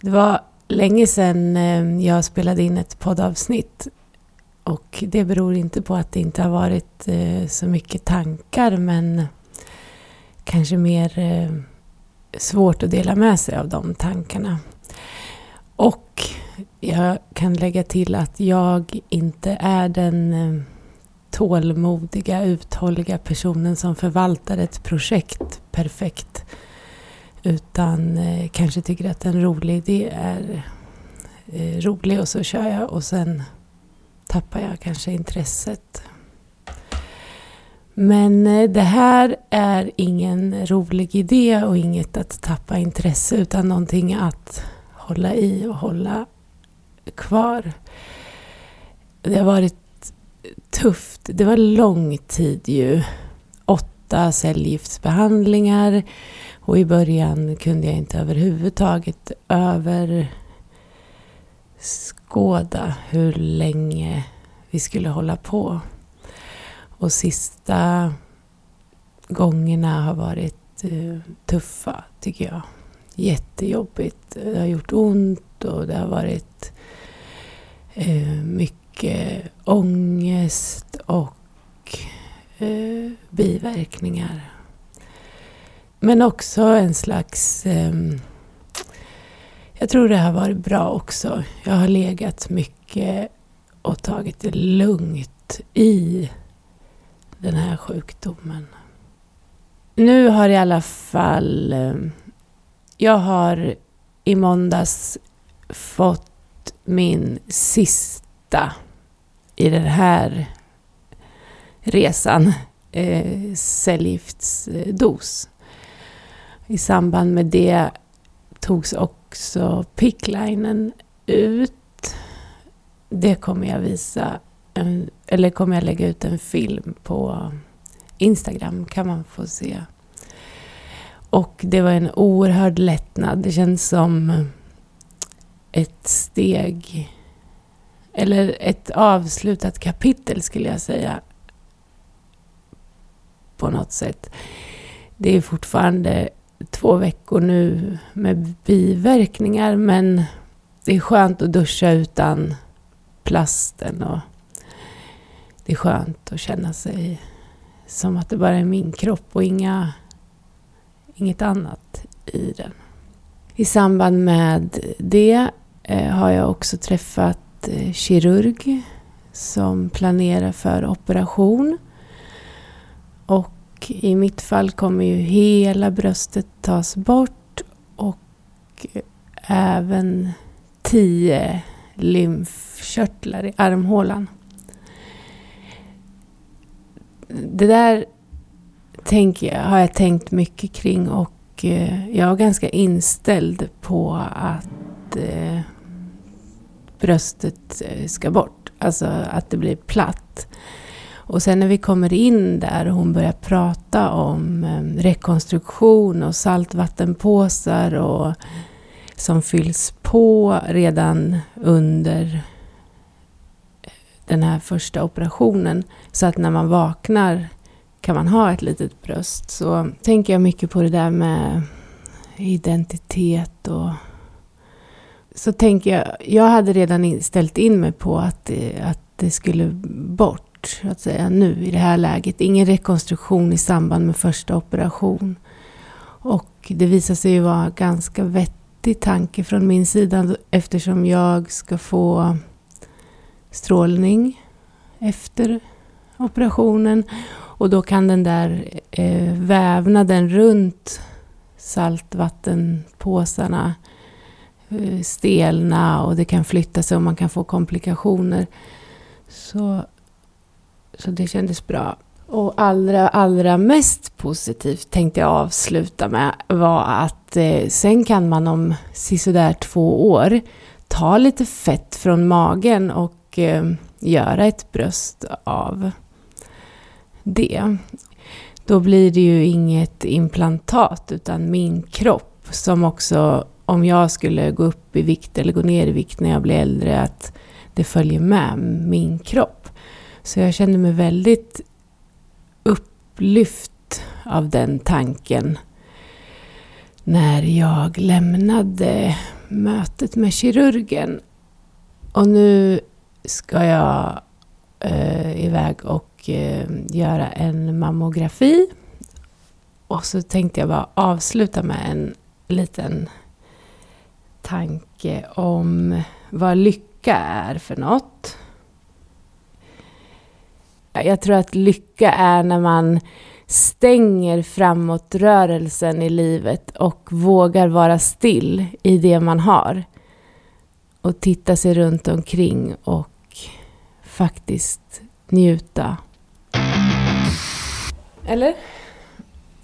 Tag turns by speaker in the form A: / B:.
A: Det var länge sedan eh, jag spelade in ett poddavsnitt. Och det beror inte på att det inte har varit eh, så mycket tankar men kanske mer eh, svårt att dela med sig av de tankarna. Och jag kan lägga till att jag inte är den tålmodiga, uthålliga personen som förvaltar ett projekt perfekt. Utan eh, kanske tycker att en rolig idé är eh, rolig och så kör jag och sen tappar jag kanske intresset. Men eh, det här är ingen rolig idé och inget att tappa intresse utan någonting att hålla i och hålla kvar. Det har varit tufft. Det var lång tid ju. Åtta cellgiftsbehandlingar och i början kunde jag inte överhuvudtaget överskåda hur länge vi skulle hålla på. Och sista gångerna har varit eh, tuffa, tycker jag. Jättejobbigt. Det har gjort ont och det har varit eh, mycket ångest och eh, biverkningar. Men också en slags... Eh, jag tror det har varit bra också. Jag har legat mycket och tagit det lugnt i den här sjukdomen. Nu har i alla fall... Eh, jag har i måndags fått min sista i den här resan eh, cellgiftsdos. I samband med det togs också picklinen ut. Det kommer jag visa, en, eller kommer jag lägga ut en film på Instagram kan man få se. Och det var en oerhörd lättnad. Det känns som ett steg, eller ett avslutat kapitel skulle jag säga. På något sätt. Det är fortfarande två veckor nu med biverkningar men det är skönt att duscha utan plasten och det är skönt att känna sig som att det bara är min kropp och inga, inget annat i den. I samband med det eh, har jag också träffat eh, kirurg som planerar för operation. Och i mitt fall kommer ju hela bröstet tas bort och även tio lymfkörtlar i armhålan. Det där tänker jag, har jag tänkt mycket kring och eh, jag är ganska inställd på att eh, bröstet eh, ska bort. Alltså att det blir platt. Och sen när vi kommer in där och hon börjar prata om eh, rekonstruktion och saltvattenpåsar och som fylls på redan under eh, den här första operationen. Så att när man vaknar kan man ha ett litet bröst. Så tänker jag mycket på det där med identitet och så tänker jag, jag hade redan ställt in mig på att eh, att det skulle bort så att säga, nu i det här läget. Ingen rekonstruktion i samband med första operation. Och det visar sig ju vara ganska vettig tanke från min sida eftersom jag ska få strålning efter operationen. Och då kan den där eh, vävnaden runt saltvattenpåsarna eh, stelna och det kan flytta sig och man kan få komplikationer. Så så det kändes bra. Och allra, allra mest positivt tänkte jag avsluta med var att eh, sen kan man om sisådär två år ta lite fett från magen och eh, göra ett bröst av det. Då blir det ju inget implantat utan min kropp som också om jag skulle gå upp i vikt eller gå ner i vikt när jag blir äldre att det följer med min kropp. Så jag kände mig väldigt upplyft av den tanken när jag lämnade mötet med kirurgen. Och nu ska jag eh, iväg och eh, göra en mammografi. Och så tänkte jag bara avsluta med en liten tanke om vad lycka är för något. Jag tror att lycka är när man stänger framåtrörelsen i livet och vågar vara still i det man har. Och titta sig runt omkring och faktiskt njuta. Eller?